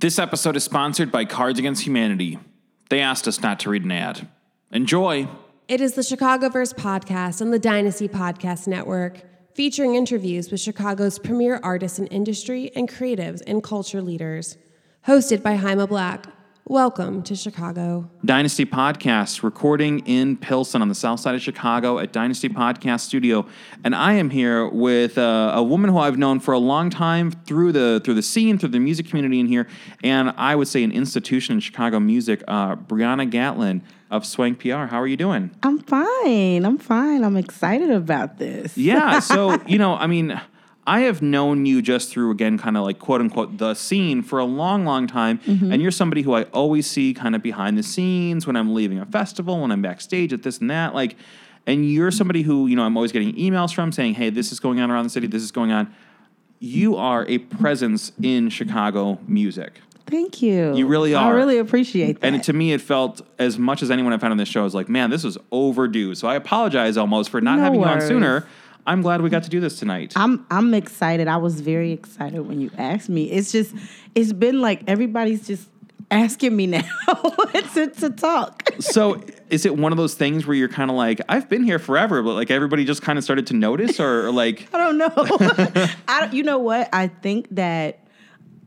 This episode is sponsored by Cards Against Humanity. They asked us not to read an ad. Enjoy. It is the Chicagoverse podcast on the Dynasty Podcast Network, featuring interviews with Chicago's premier artists in industry and creatives and culture leaders. Hosted by Jaime Black. Welcome to Chicago. Dynasty Podcast, recording in Pilsen on the south side of Chicago at Dynasty Podcast Studio, and I am here with uh, a woman who I've known for a long time through the through the scene, through the music community in here, and I would say an institution in Chicago music. Uh, Briahna Gatlin of Swank PR. How are you doing? I'm fine. I'm fine. I'm excited about this. Yeah. So you know, I mean. I have known you just through again, kind of like quote unquote the scene for a long, long time, mm-hmm. and you're somebody who I always see kind of behind the scenes when I'm leaving a festival, when I'm backstage at this and that, like. And you're somebody who you know I'm always getting emails from saying, "Hey, this is going on around the city. This is going on." You are a presence in Chicago music. Thank you. You really are. I really appreciate that. And to me, it felt as much as anyone I've had on this show is like, man, this was overdue. So I apologize almost for not No having you on sooner. I'm glad we got to do this tonight. I'm I'm excited. I was very excited when you asked me. It's just it's been like everybody's just asking me now to, to talk. so is it one of those things where you're kind of like, I've been here forever, but like everybody just kind of started to notice, or, or like, I don't know. I don't, you know what? I think that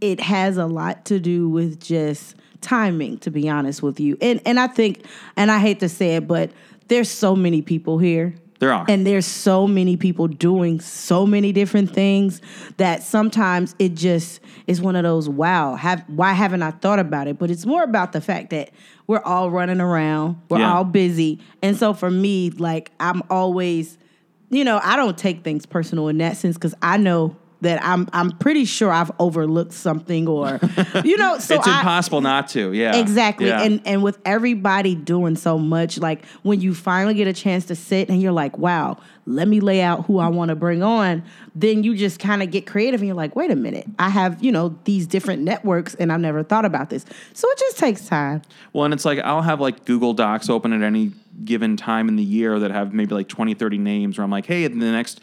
it has a lot to do with just timing, to be honest with you. And and I think, and I hate to say it, but there's so many people here. There are. And there's so many people doing so many different things that sometimes it just is one of those wow, have why haven't I thought about it? But it's more about the fact that we're all running around, we're Yeah. all busy. And so for me, like I'm always you know, I don't take things personal in that sense because I know that I'm I'm pretty sure I've overlooked something or you know, so it's I, impossible not to. Yeah. Exactly. Yeah. And and with everybody doing so much, like when you finally get a chance to sit and you're like, wow, let me lay out who I want to bring on, then you just kind of get creative and you're like, wait a minute, I have, you know, these different networks and I've never thought about this. So it just takes time. Well, and it's like I'll have like Google Docs open at any given time in the year that have maybe like 20, 30 names where I'm like, hey, in the next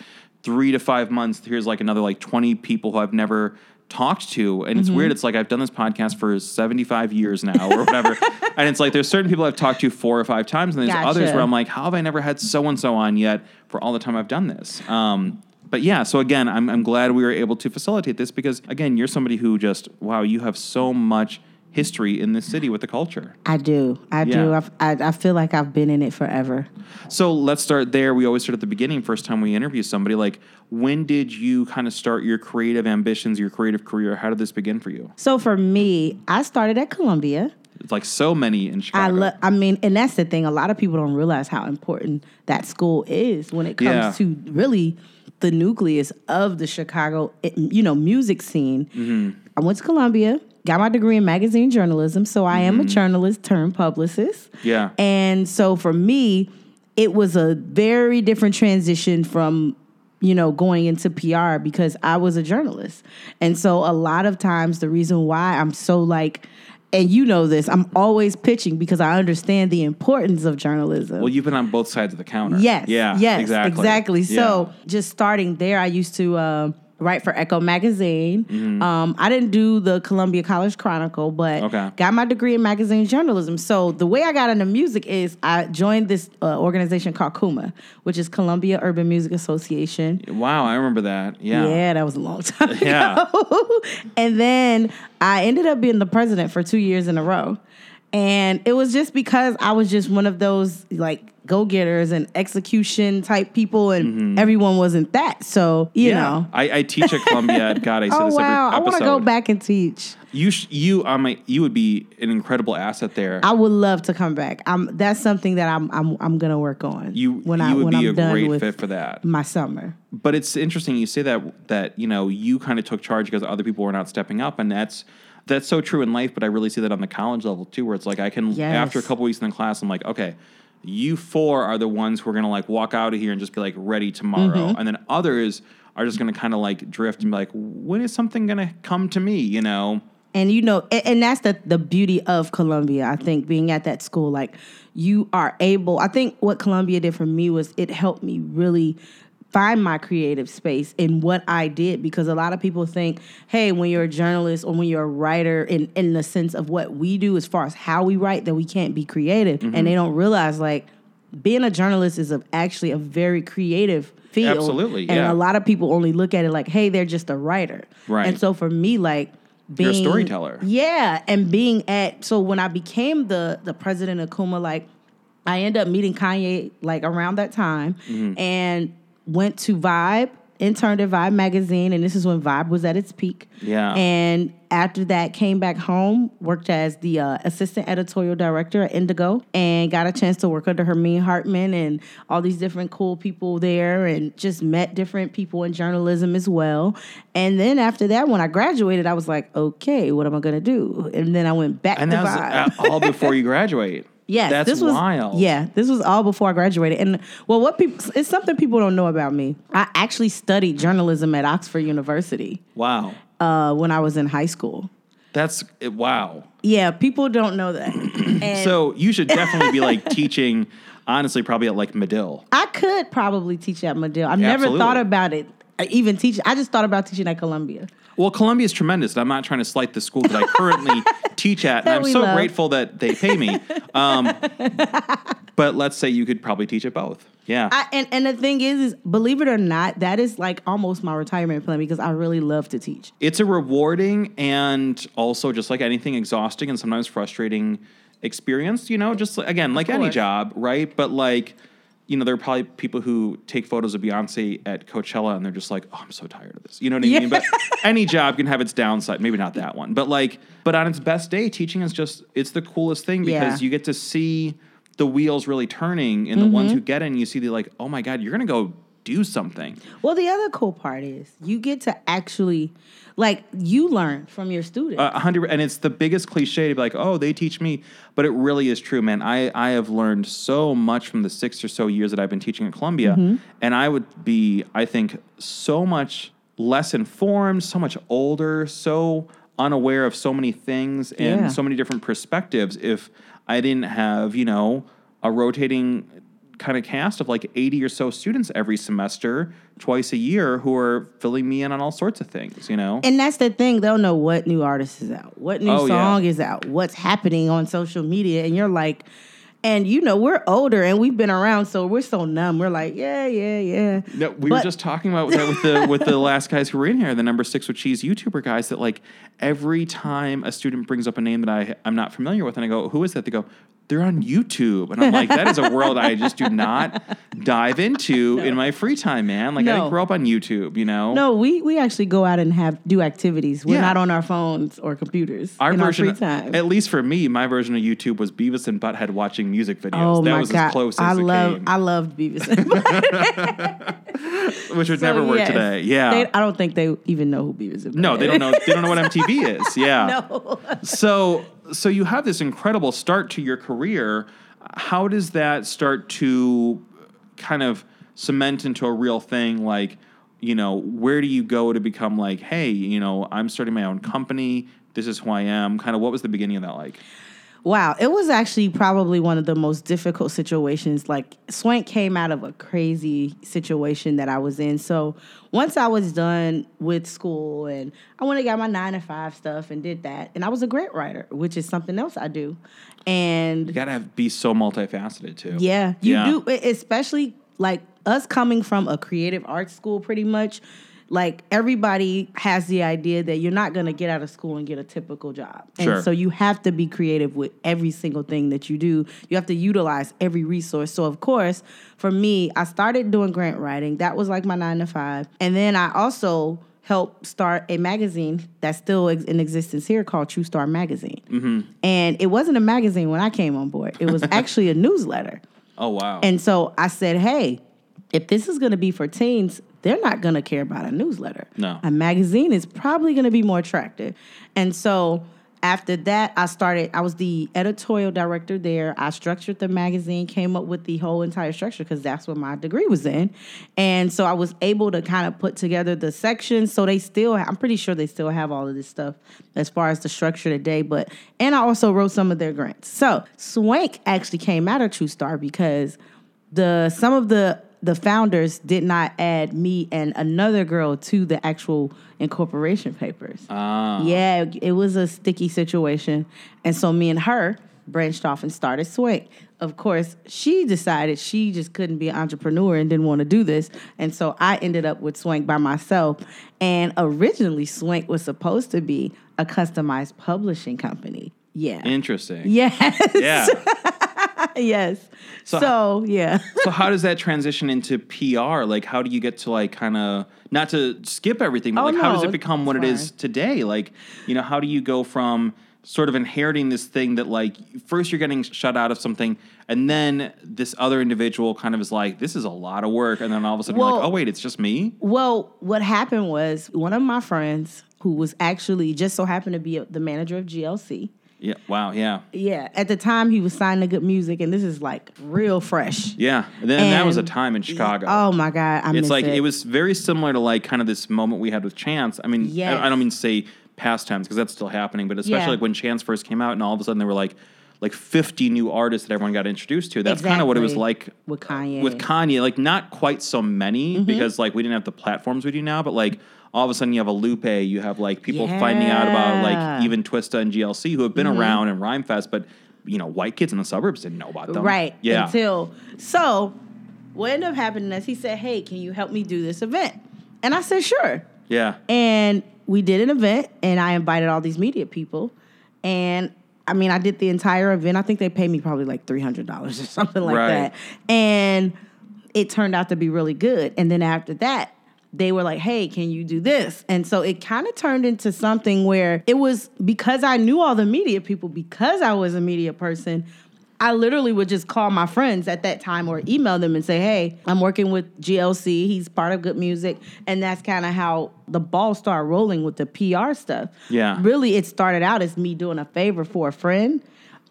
three to five months, here's like another like 20 people who I've never talked to. And Mm-hmm. it's weird. It's like I've done this podcast for 75 years now or whatever. and it's like there's certain people I've talked to four or five times, and there's others where I'm like, how have I never had so and so on yet for all the time I've done this? Um, but yeah, so again, I'm, I'm glad we were able to facilitate this because, again, you're somebody who just, wow, you have so much history in this city with the culture. I do. I do. I've, I, I feel like I've been in it forever. So let's start there. We always start at the beginning. First time we interview somebody, like when did you kind of start your creative ambitions, your creative career? How did this begin for you? So for me, I started at Columbia. It's like so many in I Chicago. love. I mean, and that's the thing. A lot of people don't realize how important that school is when it comes Yeah. to really the nucleus of the Chicago, eh, you know, music scene. Mm-hmm. I went to Columbia, got my degree in magazine journalism, so I am a Mm-hmm. journalist turned publicist. Yeah. And so for me, it was a very different transition from you know going into PR because I was a journalist. And so a lot of times the reason why I'm so like and you know this, I'm always pitching because I understand the importance of journalism. well, you've been on both sides of the counter. Yes. Yeah. Yes. Exactly. Exactly. Yeah. So just starting there, I used to uh, write for Echo Magazine. Mm-hmm. Um, I didn't do the Columbia College Chronicle, but Okay. got my degree in magazine journalism. So the way I got into music is I joined this uh, organization called KUMA, which is Columbia Urban Music Association. Wow, I remember that. Yeah. Yeah, that was a long time Yeah. ago. and then I ended up being the president for two years in a row. And it was just because I was just one of those like go getters and execution type people, and everyone wasn't that. So, you Mm-hmm. Yeah. know. I, I teach at Columbia. God, I say Oh, this wow. every I want to go back and teach. You, sh- you, um, you would be an incredible asset there. I would love to come back. I'm, that's something that I'm, I'm, I'm going to work on. you, when you I, would when be I'm a done great fit for that. my summer. But it's interesting you say that that you know you kind of took charge because other people were not stepping up, and that's that's so true in life. But I really see that on the college level too, where it's like I can Yes. after a couple weeks in the class, I'm like, okay, you four are the ones who are gonna like walk out of here and just be like ready tomorrow, Mm-hmm. and then others are just gonna kind of like drift and be like, when is something gonna come to me? You know? And you know, and, and that's the the beauty of Columbia. I think being at that school, like you are able. I think what Columbia did for me was it helped me really find my creative space in what I did because a lot of people think, hey, when you're a journalist or when you're a writer, in, in the sense of what we do as far as how we write, that we can't be creative. And they don't realize like being a journalist is a, actually a very creative field. Absolutely, And yeah. a lot of people only look at it like, hey, they're just a writer. Right. And so for me, like being You're a storyteller. Yeah. And being at so when I became the the president of Kuma, like I end up meeting Kanye like around that time Mm-hmm. and went to Vibe, interned at Vibe magazine, and this is when Vibe was at its peak. Yeah. And after that, came back home, worked as the uh, assistant editorial director at N'DIGO, and got a chance to work under Hermene Hartman and all these different cool people there, and just met different people in journalism as well. And then after that, when I graduated, I was like, okay, what am I gonna do? And then I went back And to that Vibe. was uh, all before you graduate. Yes, That's this was wild. yeah. This was all before I graduated, and well, what people it's something people don't know about me. I actually studied journalism at Oxford University Wow. uh, when I was in high school. That's wow. Yeah, people don't know that. And So you should definitely be like teaching, honestly, probably at like Medill. I could probably teach at Medill. I've never Absolutely. thought about it. Even teach. I just thought about teaching at Columbia. Well, Columbia is tremendous. and I'm not trying to slight the school that I currently teach at, and That I'm so love. grateful that they pay me. Um, but let's say you could probably teach at both. Yeah. I, and and the thing is, is believe it or not, that is like almost my retirement plan because I really love to teach. it's a rewarding and also just like anything exhausting and sometimes frustrating experience you know just again like any job right but like you know there are probably people who take photos of beyonce at coachella and they're just like oh i'm so tired of this you know what i Yeah. mean but any job can have its downside maybe not that one but like but on its best day teaching is just it's the coolest thing because Yeah. you get to see the wheels really turning and the Mm-hmm. ones who get in you see the like oh my god you're gonna go do something Well, the other cool part is you get to actually, like, you learn from your students. A hundred, and it's the biggest cliche to be like, "Oh, they teach me," but it really is true, man. I I have learned so much from the six or so years that I've been teaching at Columbia, Mm-hmm. and I would be, I think, so much less informed, so much older, so unaware of so many things and Yeah. so many different perspectives if I didn't have, you know, a rotating kind of cast of like 80 or so students every semester, twice a year, who are filling me in on all sorts of things, you know? and that's the thing; they'll know what new artist is out, what new Oh, yeah. song is out, what's happening on social media, and you're like, and you know we're older and we've been around, so we're so numb. We're like, yeah, yeah, yeah. No, we were just talking about that with the with the last guys who were in here, the number six with cheese YouTuber guys. That like every time a student brings up a name that I I'm not familiar with, and I go, "Who is that?" They go, "They're on YouTube," and I'm like, "That is a world I just do not dive into in my free time, man. Like I No. didn't grow up on YouTube, you know." No, we we actually go out and have do activities. We're Yeah. not on our phones or computers Our in version, our free time. at least for me, my version of YouTube was Beavis and Butthead watching music videos. Oh that my was god! as close as I it love came, I loved Beavis. and Butthead. which would So, never work yes. today. Yeah. They- I don't think they even know who Beavis and no, they Butthead don't know. They don't know what MTV is. Yeah. No. so so you have this incredible start to your career. How does that start to kind of cement into a real thing? Like you know where do you go to become like hey you know i'm starting my own company. This is who i am. Kind of what was the beginning of that like Wow, it was actually probably one of the most difficult situations. Like Swank came out of a crazy situation that I was in. So once I was done with school and I went and got my nine to five stuff and did that, and I was a grant writer, which is something else I do. And you gotta have, be so multifaceted too Yeah, you Yeah. do, especially like us coming from a creative arts school, pretty much. Like everybody has the idea that you're not going to get out of school and get a typical job. Sure. And so you have to be creative with every single thing that you do. You have to utilize every resource. So, of course, for me, I started doing grant writing. That was like my nine to five. And then I also helped start a magazine that's still in existence here called True Star Magazine. Mm-hmm. And it wasn't a magazine when I came on board, it was actually a newsletter. oh wow And so I said, hey, if this is going to be for teens, they're not going to care about a newsletter. No. A magazine is probably going to be more attractive. And so after that, I started, I was the editorial director there. I structured the magazine, came up with the whole entire structure because that's what my degree was in. And so I was able to kind of put together the sections. So they still, I'm pretty sure they still have all of this stuff as far as the structure today. But, and I also wrote some of their grants. So Swank actually came out of True Star because the some of the the founders did not add me and another girl to the actual incorporation papers. Ah. Yeah, it was a sticky situation. And so me and her branched off and started Swank. Of course, she decided she just couldn't be an entrepreneur and didn't want to do this. And so I ended up with Swank by myself. And originally, Swank was supposed to be a customized publishing company. Yeah. Interesting. yes. Yeah. yes. So- So, yeah. so how does that transition into PR? Like, how do you get to like kind of not to skip everything, but Oh, like how does it become what it it's today? Like, you know, how do you go from sort of inheriting this thing that like first you're getting shut out of something, and then this other individual kind of is like, this is a lot of work, and then all of a sudden you're like, oh wait, it's just me. Well, what happened was one of my friends who was actually just so happened to be the manager of GLC. Yeah. Wow. Yeah. Yeah, at the time he was signing to Good Music, and this is like real fresh. Yeah. And then and that was a time in Chicago. Oh my god, I it's like it. it was very similar to like kind of this moment we had with Chance. I mean, I- Yes. I, don't mean to say past times because that's still happening, but especially Yeah. like when Chance first came out, and all of a sudden they were like like 50 new artists that everyone got introduced to. That's kind of what it was like With Kanye. Mm-hmm. With Kanye, like not quite so many because like we didn't have the platforms we do now, but like all of a sudden you have a Lupe, you have like people finding out about like Mm-hmm. even Twista and GLC who have been around and Rhymefest, but you know white kids in the suburbs didn't know about them. Right. Yeah. Until so, what ended up happening is he said, "Hey, can you help me do this event?" And I said, "Sure." yeah. And we did an event, and I invited all these media people, and I mean, I did the entire event. I think they paid me probably like three hundred dollars or something like Right. that, and it turned out to be really good. And then after that. They were like, hey, can you do this? And so it kind of turned into something where it was because I knew all the media people, because I was a media person, I literally would just call my friends at that time or email them and say, "Hey, I'm working with GLC. He's part of Good Music." And that's kind of how the ball started rolling with the PR stuff. Yeah. Really it started out as me doing a favor for a friend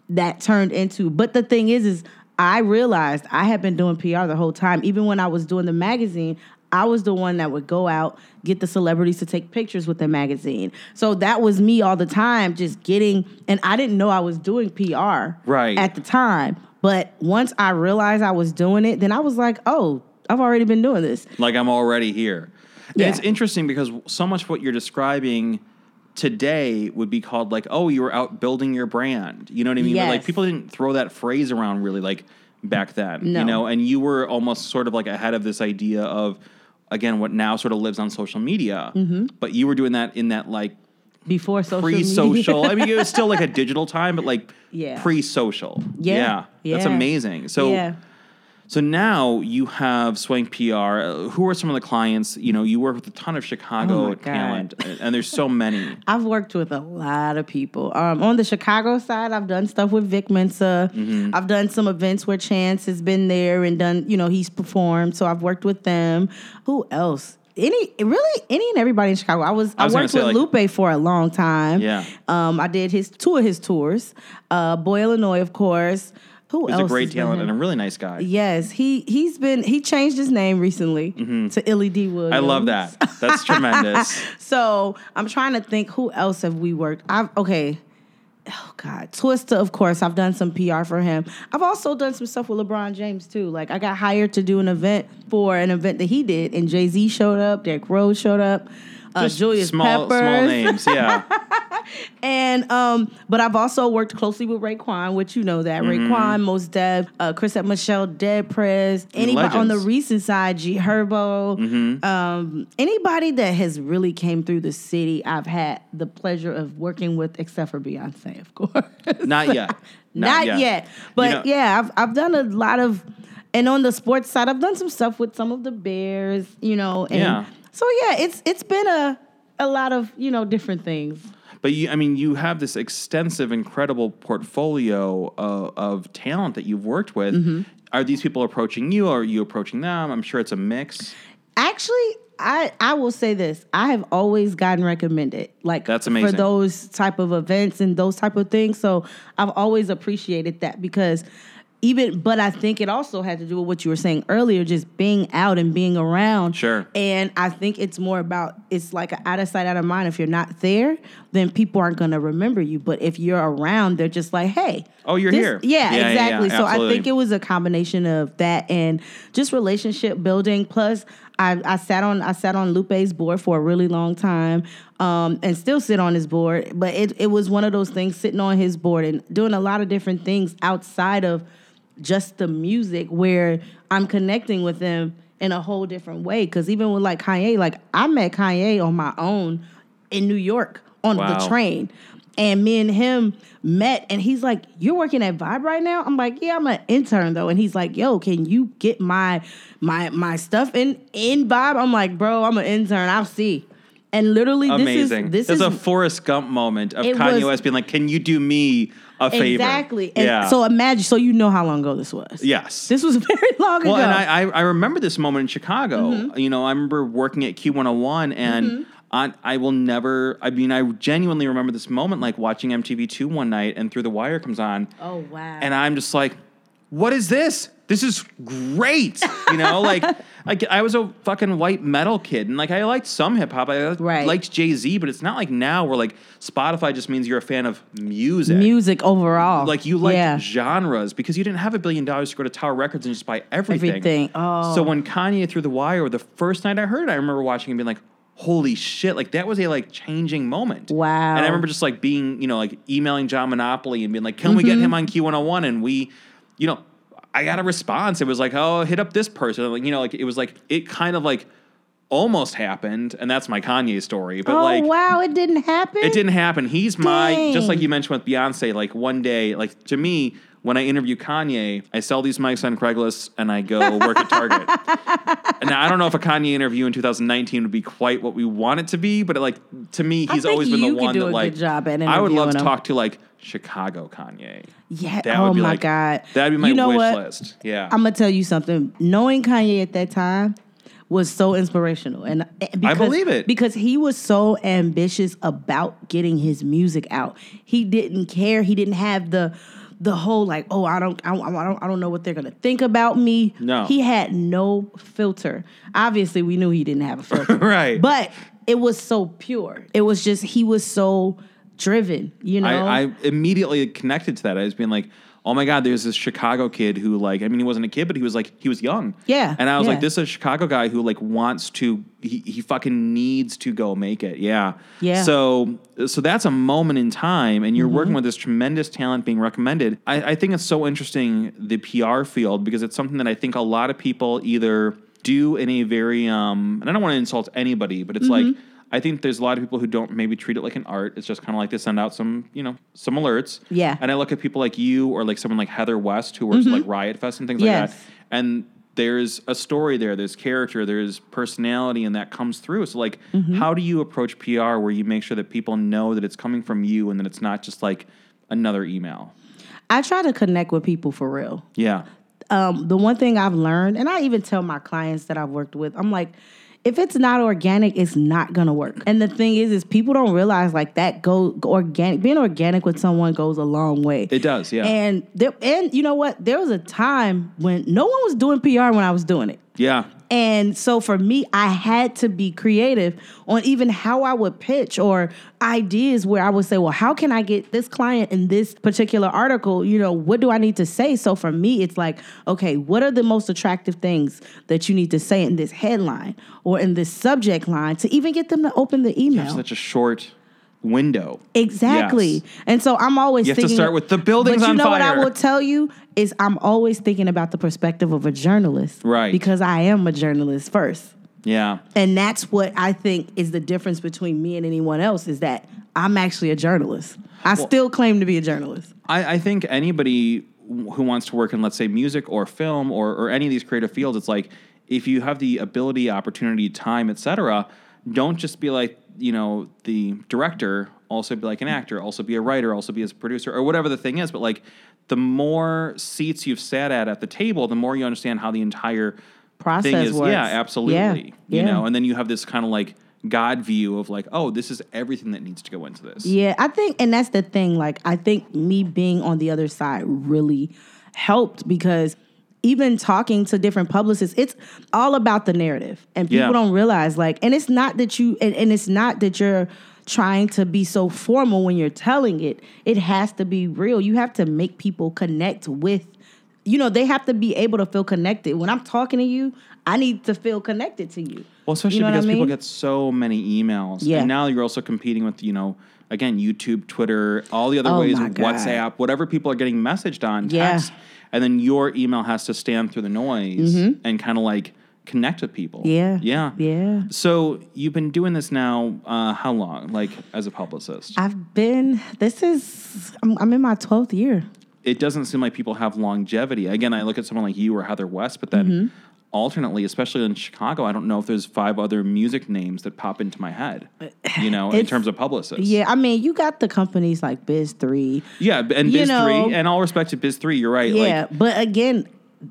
that turned into but the thing is is I realized I had been doing PR the whole time. Even when I was doing the magazine, I was the one that would go out, get the celebrities to take pictures with the magazine. So that was me all the time, just getting, and I didn't know I was doing PR Right. at the time. But once I realized I was doing it, then I was like, oh, I've already been doing this. like I'm already here. And Yeah. it's interesting because so much of what you're describing today would be called like, oh, you were out building your brand. You know what I mean? But like people didn't throw that phrase around really like back then. No. You know, and you were almost sort of like ahead of this idea of again what now sort of lives on social media. Mm-hmm. But you were doing that in that like Before social pre-social. I mean, it was still like a digital time, but like Yeah. pre-social. Yeah. That's Yeah. amazing. So yeah. So now you have Swank PR. Uh, Who are some of the clients? You know, you work with a ton of Chicago Oh talent, and- there's so many. I've worked with a lot of people. Um, on the Chicago side, I've done stuff with Vic Mensa. Mm-hmm. I've done some events where Chance has been there and done, you know, he's performed. So I've worked with them. Who else? Any really any and everybody in Chicago. I was I, I was gonna worked with like- Lupe for a long time. Yeah. Um, I did his two of his tours. Uh, Boy Illinois, of course. Who He's else? a great talent and a really nice guy. Yes, he he's been he changed his name recently to Illy D Williams. Mm-hmm. I love that. That's tremendous. So I'm trying to think who else have we worked. I've okay. Oh God, Twista, of course. I've done some PR for him. I've also done some stuff with LeBron James too. Like I got hired to do an event for an event that he did, and Jay Z showed up, Derrick Rose showed up, uh, Just Julius small, Peppers, small names. Yeah. and um. But I've also worked closely with Raekwon, which you know that Mm-hmm. Raekwon, Mos Def, uh, Chrisette Michele, Dead Prez, anybody on the recent side, G Herbo, Mm-hmm. um, anybody that has really came through the city, I've had the pleasure of working with, except for Beyonce, of course. Not yet. Not, yet. But You know- yeah, I've I've done a lot of, and on the sports side, I've done some stuff with some of the Bears, you know. And Yeah. So yeah, it's it's been a a lot of you know different things. But you, I mean, you have this extensive, incredible portfolio of, of talent that you've worked with. Mm-hmm. Are these people approaching you, or are you approaching them? I'm sure it's a mix. Actually, I I will say this: I have always gotten recommended, like That's amazing. for those type of events and those type of things. So I've always appreciated that because even but I think it also had to do with what you were saying earlier, just being out and being around. Sure. And I think it's more about it's like an out of sight, out of mind. If you're not there, then people aren't gonna remember you. But if you're around, they're just like, hey. Oh, you're this- here. Yeah, Yeah, yeah, yeah, exactly. so I think it was a combination of that and just relationship building. Plus, I, I sat on I sat on Lupe's board for a really long time, um, and still sit on his board. But it it was one of those things sitting on his board and doing a lot of different things outside of just the music where I'm connecting with them in a whole different way. Cause even with like Kanye, like I met Kanye on my own in New York on Wow. the train. And me and him met, and he's like, "You're working at Vibe right now." I'm like, "Yeah, I'm an intern though." And he's like, "Yo, can you get my my my stuff in in Vibe?" I'm like, "Bro, I'm an intern. I'll see." And literally, Amazing. this is this, this a is Forrest Gump moment of Kanye was- West being like, "Can you do me a favor?" exactly. And yeah. So imagine, so you know how long ago this was. yes. This was very long Well, ago. Well, and I, I I remember this moment in Chicago. Mm-hmm. You know, I remember working at Q101, and on, I will never. I mean, I genuinely remember this moment, like watching MTV Two one night, and Through the Wire comes on, oh wow. and I'm just like, "What is this? This is great!" You know, like. Like I was a fucking white metal kid, and like I liked some hip hop. I Right. liked Jay Z, but it's not like now where like Spotify just means you're a fan of music. music overall. Like you like yeah. genres because you didn't have a billion dollars to go to Tower Records and just buy everything. Everything. Oh. So when Kanye threw the wire, the first night I heard it, I remember watching and being like, "Holy shit!" Like that was a like changing moment. Wow. And I remember just like being, you know, like emailing John Monopoly and being like, "Can we Mm-hmm. get him on Q101?" And we, you know, I got a response. It was like, "Oh, hit up this person." Like you know, like it was like it kind of like almost happened, and that's my Kanye story. But oh like wow, it didn't happen. it didn't happen. He's my just like you mentioned with Beyonce. Like one day, like to me, when I interview Kanye, I sell these mics on Craigslist and I go work at Target. and now I don't know if a Kanye interview in 2019 would be quite what we want it to be, but like to me, he's always been the one that like good job at I would love to him. talk to like Chicago Kanye. Yeah. That oh would be my like god. That'd be my you know wish what? list. Yeah. I'm gonna tell you something. Knowing Kanye at that time was so inspirational, and eh, because, believe it. because he was so ambitious about getting his music out. He didn't care. He didn't have the the whole like, oh, I don't, I, I don't, I don't know what they're gonna think about me. No. he had no filter. Obviously, we knew he didn't have a filter, Right. But it was so pure. It was just he was so driven. You know, I, I immediately connected to that. I was being like, oh my God, there's this Chicago kid who like, I mean, he wasn't a kid, but he was like, he was young. Yeah, And I was yeah. like, this is a Chicago guy who like wants to, he, he fucking needs to go make it. Yeah. Yeah. So, so that's a moment in time and you're Mm-hmm. working with this tremendous talent being recommended. I, I think it's so interesting, the PR field, because it's something that I think a lot of people either do in a very, um, and I don't want to insult anybody, but it's Mm-hmm. like, I think there's a lot of people who don't maybe treat it like an art. It's just kind of like they send out some, you know, some alerts. Yeah. And I look at people like you or like someone like Heather West who works at like Riot Fest and things Yes. like that. And there's a story there, there's character, there's personality, and that comes through. So like, how do you approach PR where you make sure that people know that it's coming from you and that it's not just like another email? I try to connect with people for real. Yeah. um, the one thing I've learned, and I even tell my clients that I've worked with, I'm like, if it's not organic, it's not gonna work. And the thing is, is people don't realize like that go organic. Being organic with someone goes a long way. It does, yeah. And there, and you know what? There was a time when no one was doing PR when I was doing it. Yeah. And so for me, I had to be creative on even how I would pitch or ideas where I would say, well, how can I get this client in this particular article? You know, what do I need to say? So for me, it's like, okay, what are the most attractive things that you need to say in this headline or in this subject line to even get them to open the email? Such a short window. Exactly. Yes. And so I'm always You have to thinking start with the building's But you know what I will tell you is I'm always thinking about the perspective of a journalist. Right. Because I am a journalist first. Yeah. And that's what I think is the difference between me and anyone else is that I'm actually a journalist. I still claim to be a journalist. I, I think anybody who wants to work in, let's say, music or film or, or any of these creative fields, it's like if you have the ability, opportunity, time, etc., don't just be like you know the director. Also be like an actor. Also be a writer. Also be as a producer or whatever the thing is. But like the more seats you've sat at at the table, the more you understand how the entire Process thing is. works. Yeah, absolutely. Yeah, You yeah. know, and then you have this kind of like God view of like, oh, this is everything that needs to go into this. Yeah, I think, and that's the thing. Like, I think me being on the other side really helped because even talking to different publicists, it's all about the narrative. And people Yeah. don't realize like and it's not that you and, and it's not that you're trying to be so formal when you're telling it. It has to be real. You have to make people connect with you know, they have to be able to feel connected. When I'm talking to you, I need to feel connected to you. Well, especially You know what I because people get so many emails. Yeah. And now you're also competing with, you know, again, YouTube, Twitter, all the other Oh ways. WhatsApp, whatever people are getting messaged on, Yeah. text. And then your email has to stand through the noise and kind of like connect with people. Mm-hmm. Yeah. Yeah. Yeah. So you've been doing this now, uh, how long? Like as a publicist? I've been this is I'm, I'm in my 12th year. it doesn't seem like people have longevity. Again, I look at someone like you or Heather West, but then Mm-hmm. Alternately, especially in Chicago, I don't know if there's five other music names that pop into my head. You know, in terms of publicists. Yeah, I mean, you got the companies like Biz 3. Yeah, and Biz know- three, and all respect to Biz three, you're right. Yeah, Like, but again,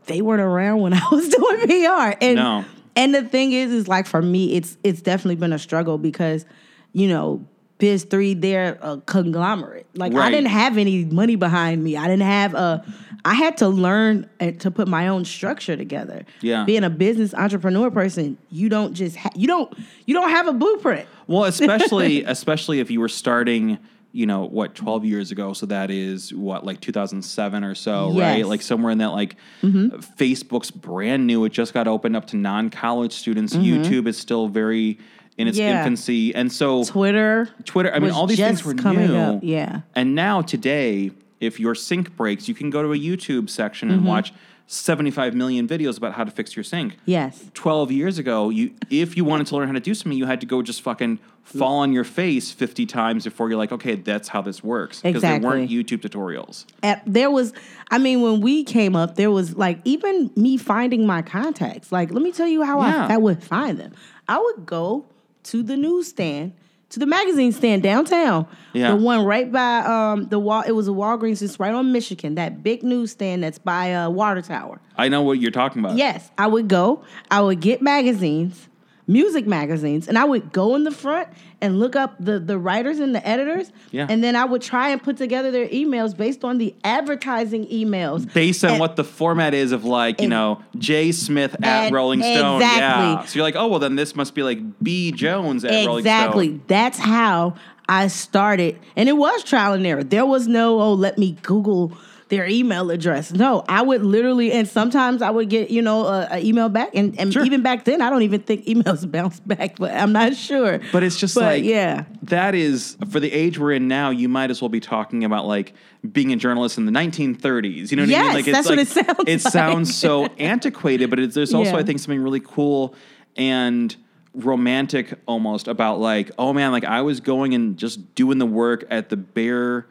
they weren't around when I was doing PR. And No. and the thing is is like for me it's it's definitely been a struggle because you know, Biz 3 they're a conglomerate. Like I didn't have any money behind me. I didn't have a I had to learn to put my own structure together. Yeah. Being a business entrepreneur person, you don't just ha- you don't you don't have a blueprint. well, especially especially if you were starting, you know, what twelve years ago. So that is what like 2007 or so, right? Like somewhere in that like mm-hmm. Facebook's brand new. It just got opened up to non college students. Mm-hmm. YouTube is still very in its Yeah. infancy, and so Twitter. Twitter. I mean, all these things were coming new. up, yeah. And now today, if your sink breaks, you can go to a YouTube section Mm-hmm. and watch 75 million videos about how to fix your sink. Yes. 12 years ago, you if you wanted to learn how to do something, you had to go just fucking fall on your face 50 times before you're like, okay, that's how this works. Because there weren't YouTube tutorials. at, there was i mean when we came up there was like even me finding my contacts like let me tell you how Yeah. I, I would find them i would go to the newsstand to the magazine stand downtown Yeah. the one right by um the wall it was a walgreens it's right on michigan that big newsstand that's by uh water tower I know what you're talking about. Yes, I would go. I would get magazines, music magazines, and I would go in the front and look up the the writers and the editors. Yeah. And then I would try and put together their emails based on the advertising emails. Based on And- what the format is of like, you know, J. Smith at Rolling Stone. Yeah. So you're like, oh, well, then this must be like B. Jones at Rolling Stone. Exactly. That's how I started. And it was trial and error. There was no, oh, let me Google their email address. No, I would literally, and sometimes I would get, you know, a, a email back. And, and Sure. even back then, I don't even think emails bounce back, but I'm not sure. But it's just But, like yeah. that is for the age we're in now. You might as well be talking about like being a journalist in the 1930s. You know what I Yes, mean? Like that's what it sounds It like. sounds so antiquated, but it's, there's also Yeah. I think something really cool and romantic almost about like oh man, like I was going and just doing the work at the bare.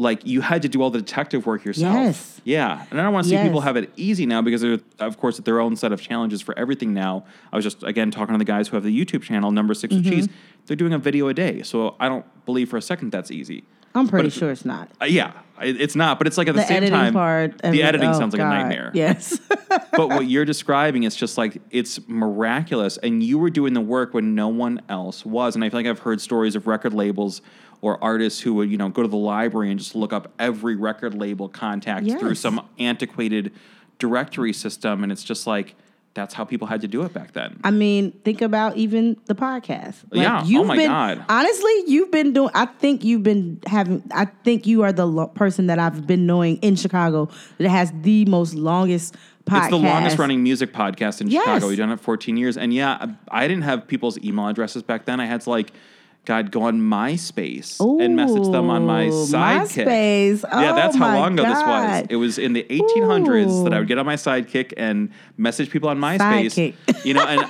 Like you had to do all the detective work yourself. Yes. Yeah, and I don't want to see Yes. people have it easy now because they're, of course, their own set of challenges for everything now. I was just again talking to the guys who have the YouTube channel Number 6 with Mm-hmm. Cheese. They're doing a video a day, so I don't believe for a second that's easy. I'm pretty it's- sure it's not. Uh, yeah, it- it's not, but it's like at the, The same time, part. the editing oh, sounds like a nightmare. Yes. but what you're describing is just like it's miraculous, and you were doing the work when no one else was. And I feel like I've heard stories of record labels or artists who would you know go to the library and just look up every record label contact through some antiquated directory system, and it's just like that's how people had to do it back then. I mean, think about even the podcast. Like, Yeah. Oh you've my been, God. Honestly, you've been doing. I think you've been having. I think you are the lo- person that I've been knowing in Chicago that has the most longest podcast. It's the longest running music podcast in Yes. Chicago. We've done it 14 years. And yeah, I I didn't have people's email addresses back then. I had to like, God, go on MySpace and message them on my sidekick. MySpace. yeah, Oh that's how my long ago this was. It was in the 1800s that I would get on my sidekick and message people on MySpace. Sidekick. You know, and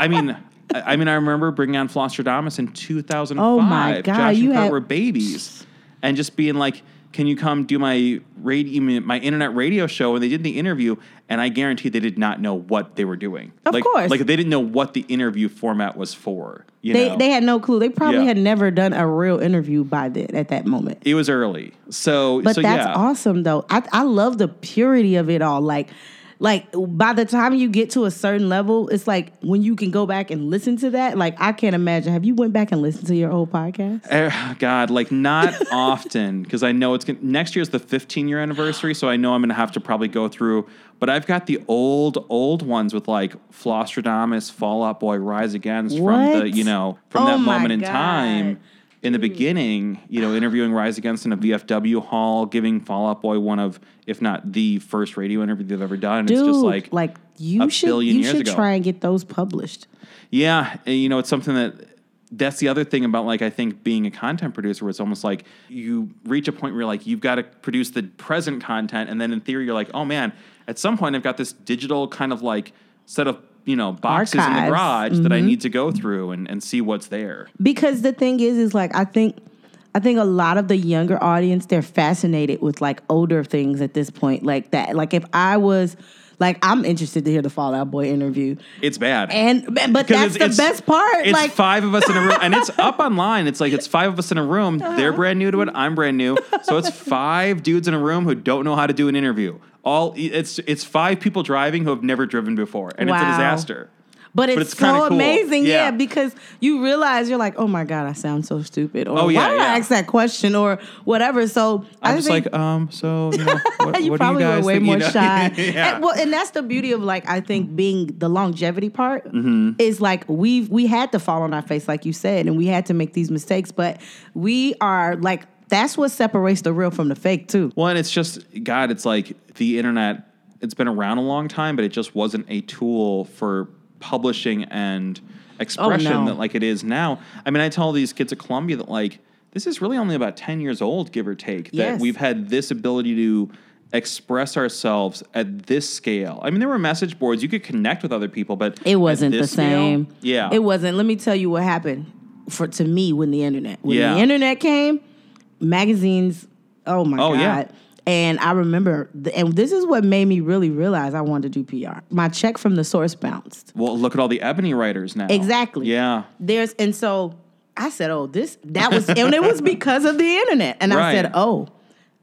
I mean, I I mean, I remember bringing on Flosstradamus in 2005. Oh my God, Josh you and Kurt had- were babies, and just being like, "Can you come do my radio, my internet radio show?" And they did the interview, and I guarantee they did not know what they were doing. Of like, course. like they didn't know what the interview format was for. You They know? they had no clue. They probably Yeah. had never done a real interview by then at that moment. it was early, so But so that's yeah. awesome though. I I love the purity of it all. Like like by the time you get to a certain level, it's like when you can go back and listen to that. Like I can't imagine. Have you went back and listened to your old podcast? Eh, God, like not often because I know it's gonna, next year's the 15 year anniversary, so I know I'm gonna have to probably go through. But I've got the old, old ones with like Flosstradamus, Fall Out Boy, Rise Against from the, you know, from Oh that moment in time. In the hmm. beginning, you know, interviewing Rise Against in a VFW hall, giving Fall Out Boy one of, if not the first radio interview they've ever done. Dude, it's just like, like you should you should ago. try and get those published. Yeah, and, you know, it's something that that's the other thing about like I think being a content producer. Where it's almost like you reach a point where you're like you've got to produce the present content, and then in theory you're like, oh man, at some point I've got this digital kind of like set of you know boxes in the Archives. garage that I need to go through and, and see what's there. because the thing is is like i think i think a lot of the younger audience they're fascinated with like older things at this point like that like if i was like i'm interested to hear the Fall Out Boy interview It's bad. and but that's it's- the it's- best part It's like five of us in a room, and it's up online. It's like it's five of us in a room. Uh-huh. They're brand new to it. I'm brand new, so it's five dudes in a room who don't know how to do an interview. All it's it's five people driving who have never driven before, and it's a disaster. but it's, but it's so cool. amazing yeah. Yeah. because you realize you're like oh my god i sound so stupid or Oh, yeah, why did i ask that question or whatever so I'm I just think, like, um, so you know, what, you what probably do you guys were way think, more you know? shy. yeah. And, well, and that's the beauty of like I think being the longevity part Mm-hmm. is like we've we had to fall on our face, like you said, and we had to make these mistakes, but we are like that's what separates the real from the fake too. Well, and it's just God. It's like the internet. It's been around a long time, but it just wasn't a tool for publishing and expression Oh, no. that like it is now. I mean, I tell these kids at Columbia that like this is really only about ten years old, give or take. That Yes. we've had this ability to express ourselves at this scale. I mean, there were message boards you could connect with other people, but It wasn't the scale, same. yeah, It wasn't. Let me tell you what happened for to me when the internet when Yeah. the internet came, magazines. Oh my Oh, god. yeah. And I remember, the, and this is what made me really realize I wanted to do PR. My check from the source bounced. Well, look at all the ebony writers now. Exactly. Yeah. There's and so I said, "Oh, this that was and it was because of the internet." And I said, "Oh,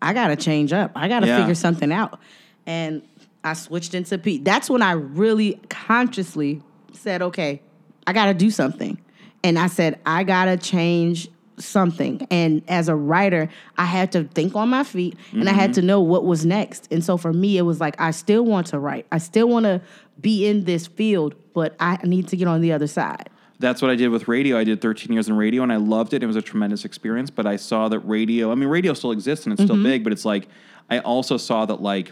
I got to change up. I got to Yeah. figure something out." And I switched into P. That's when I really consciously said, "Okay, I got to do something." And I said, "I got to change something." And as a writer, I had to think on my feet and I Mm-hmm. had to know what was next. And so for me, it was like I still want to write. I still want to be in this field, but I need to get on the other side. That's what I did with radio. I did 13 years in radio and I loved it. It was a tremendous experience, but I saw that radio, I mean, radio still exists and it's Mm-hmm. still big, but it's like, I also saw that, like,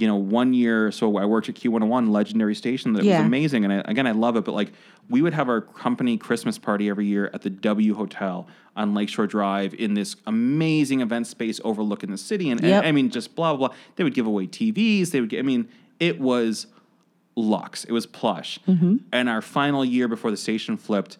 you know, one year, so I worked at Q101, legendary station, that Yeah. was amazing. And I, again, I love it, but like, we would have our company Christmas party every year at the W Hotel on Lakeshore Drive in this amazing event space overlooking the city. And, and, I mean, just blah, blah, blah. They would give away TVs. They would get, I mean, it was luxe. It was plush. Mm-hmm. And our final year before the station flipped,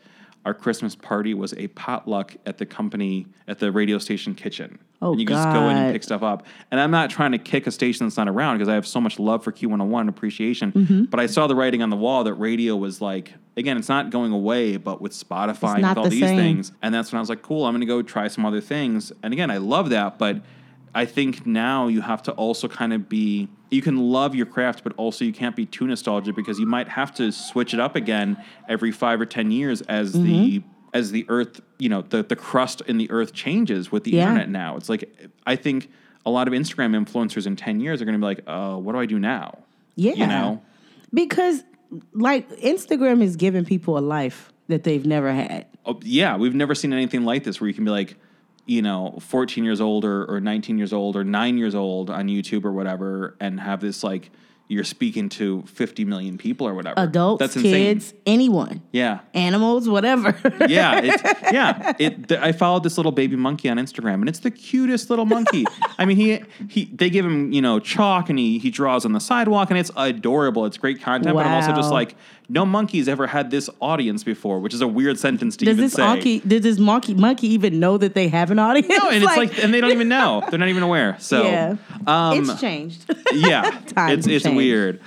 our Christmas party was a potluck at the company at the radio station kitchen. Oh, and you could just go in and pick stuff up. And I'm not trying to kick a station that's not around because I have so much love for Q101 and appreciation. Mm-hmm. But I saw the writing on the wall that radio was like, again, it's not going away, but with Spotify and with all the these same. things. And that's when I was like, cool, I'm going to go try some other things. And again, I love that, but I think now you have to also kind of be you can love your craft, but also you can't be too nostalgic because you might have to switch it up again every five or ten years as Mm-hmm. the as the earth, you know, the, the crust in the earth changes with the Yeah. internet now. It's like I think a lot of Instagram influencers in ten years are gonna be like, uh, what do I do now? Yeah. You know? Because like Instagram is giving people a life that they've never had. Oh, yeah, we've never seen anything like this where you can be like, you know, 14 years old or, or 19 years old or nine years old on YouTube or whatever and have this like you're speaking to 50 million people or whatever. Adults, That's insane. kids, anyone. Yeah. Animals, whatever. Yeah, it's, yeah. It. th- I followed this little baby monkey on Instagram, and it's the cutest little monkey. I mean, he he. They give him you know chalk, and he he draws on the sidewalk, and it's adorable. It's great content, but I'm also just like, no monkey's ever had this audience before, which is a weird sentence to Does even this say. monkey does this monkey monkey even know that they have an audience? No, and it's like, and they don't even know. They're not even aware. So, yeah. um, it's changed. yeah, Times it's it's change. weird.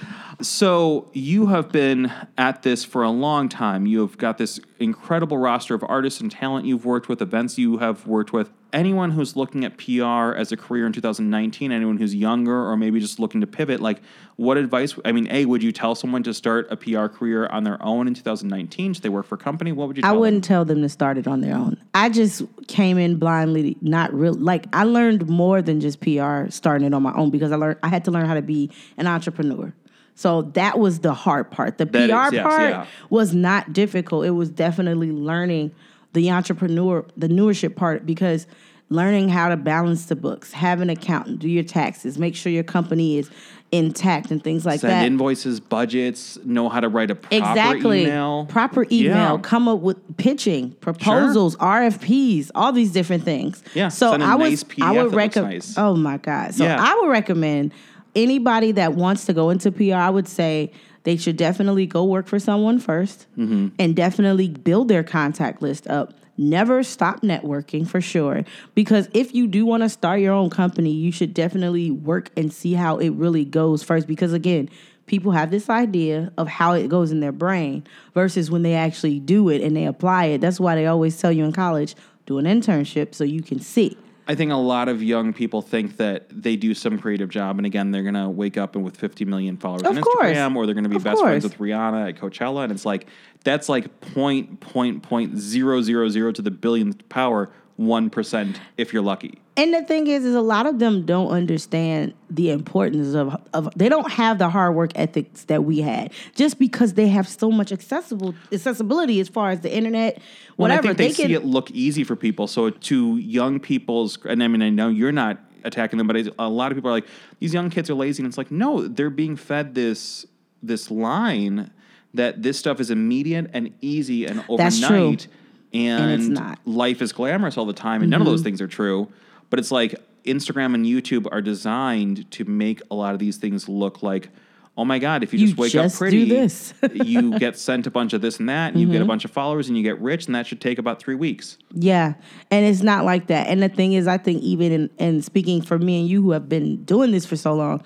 So you have been at this for a long time. You have got this incredible roster of artists and talent you've worked with, events you have worked with. Anyone who's looking at PR as a career in 2019, anyone who's younger or maybe just looking to pivot, like what advice? I mean, A, would you tell someone to start a PR career on their own in 2019? Should they work for a company? What would you I tell them? wouldn't tell them to start it on their own. I just came in blindly, not real. Like I learned more than just PR starting it on my own because I learned I had to learn how to be an entrepreneur. So that was the hard part. The That PR is- yes, part yeah. was not difficult. It was definitely learning the entrepreneur, the newership part because learning how to balance the books, have an accountant, do your taxes, make sure your company is intact and things like Send that. invoices, budgets, know how to write a proper Exactly. email. Proper email. Yeah. Come up with pitching, proposals, RFPs, all these different things. Yeah, So send I was nice PDF I would that recommend nice. Oh my God. So Yeah. I would recommend anybody that wants to go into PR, I would say they should definitely go work for someone 1st Mm-hmm. and definitely build their contact list up. Never stop networking for sure. Because if you do want to start your own company, you should definitely work and see how it really goes first. Because again, people have this idea of how it goes in their brain versus when they actually do it and they apply it. That's why they always tell you in college do an internship so you can see. I think a lot of young people think that they do some creative job, and again, they're gonna wake up and with 50 million followers on Of course. Instagram, or they're gonna be Of best friends with Rihanna at Coachella, and it's like that's like point point point zero zero zero to the billionth power one percent if you're lucky. And the thing is, is a lot of them don't understand the importance of, of they don't have the hard work ethics that we had just because they have so much accessible accessibility as far as the internet, Well, whatever. I think they, can see it look easy for people. So to young people's, and I mean, I know you're not attacking them, but a lot of people are like, these young kids are lazy, and it's like, no, they're being fed this this line that this stuff is immediate and easy and overnight, and. Mm-hmm. life is glamorous all the time, and none of those things are true. But it's like Instagram and YouTube are designed to make a lot of these things look like. Oh my God! If you, You just wake just up pretty, this. you get sent a bunch of this and that, and you Mm-hmm. get a bunch of followers, and you get rich, and that should take about three weeks. Yeah, and it's not like that. And the thing is, I think even in, in speaking for me and you who have been doing this for so long,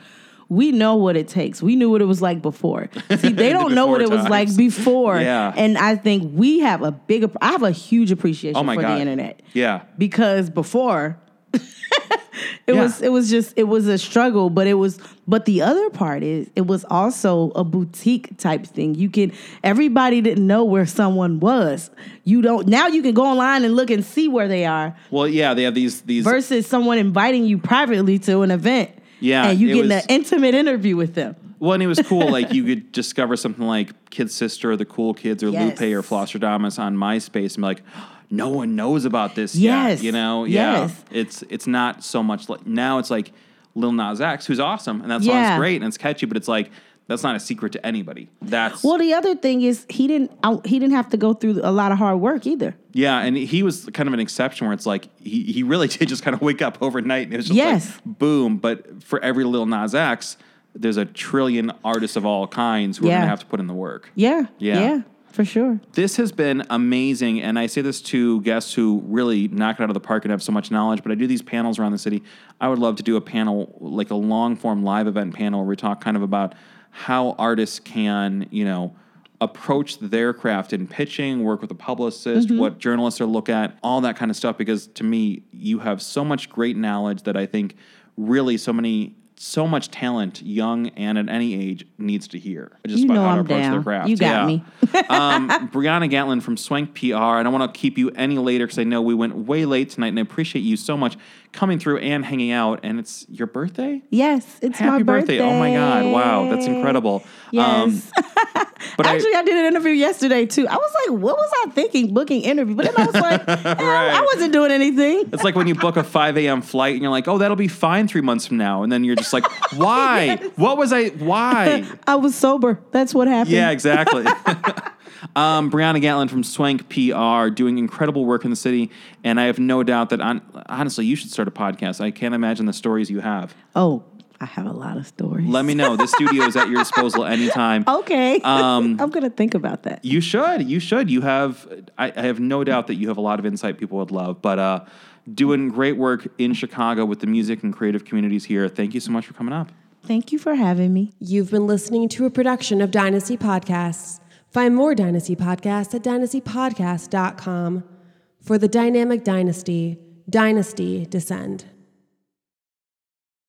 we know what it takes. We knew what it was like before. See, they don't know what it before was like before. Yeah. And I think we have a bigger, I have a huge appreciation Oh my for God! the internet. Yeah, because before it Yeah. was it was just it was a struggle but it was but the other part is it was also a boutique type thing you can everybody didn't know where someone was you don't now you can go online and look and see where they are Well, yeah, they have these these. versus someone inviting you privately to an event Yeah, and you getting was- an intimate interview with them well, and it was cool. like you could discover something like Kid Sister, or the Cool Kids, or Yes. Lupe, or Flosstradamus on MySpace, and be like, no one knows about this Yes. yet. You know, yeah. Yes. It's it's not so much like now. It's like Lil Nas X, who's awesome, and that song's Yeah. great and it's catchy, but it's like that's not a secret to anybody. That's well the other thing is he didn't out- he didn't have to go through a lot of hard work either Yeah, and he was kind of an exception where it's like he, he really did just kind of wake up overnight and it was just Yes. like boom. But for every little Nas X, there's a trillion artists of all kinds who are gonna have to put in the work. yeah Yeah. yeah for sure This has been amazing, and I say this to guests who really knock it out of the park and have so much knowledge. But I do these panels around the city. I would love to do a panel, like a long form live event panel, where we talk kind of about how artists can, you know, approach their craft in pitching, work with a publicist, mm-hmm. what journalists are look at, all that kind of stuff. Because to me, you have so much great knowledge that I think really so many. So much talent, young and at any age, needs to hear just You about know how to I'm approach their down. craft. You got Yeah me. um, Briahna Gatlin from Swank PR. And I don't want to keep you any later because I know we went way late tonight, and I appreciate you so much coming through and hanging out. And it's your birthday. yes it's Happy my birthday. Oh my God! Wow, that's incredible. Um, Yes. but Actually, I, did an interview yesterday too. I was like, what was I thinking booking interview? But then I was like, eh, I wasn't doing anything. it's like when you book a 5 a.m. flight and you're like, oh, that'll be fine three months from now. And then you're just like, why? What was I? Why? I was sober. That's what happened. Yeah, exactly. um, Briahna Gatlin from Swank PR doing incredible work in the city. And I have no doubt that, on, honestly, you should start a podcast. I can't imagine the stories you have. Oh, I have a lot of stories. Let me know. The studio is at your disposal anytime. Okay. Um, I'm gonna think about that. You should. You should. You have. I, I have no doubt that you have a lot of insight people would love. But uh, doing great work in Chicago with the music and creative communities here. Thank you so much for coming up. Thank you for having me. You've been listening to a production of Dynasty Podcasts. Find more Dynasty Podcasts at dynastypodcast.com. For the dynamic dynasty, Dynasty Descend.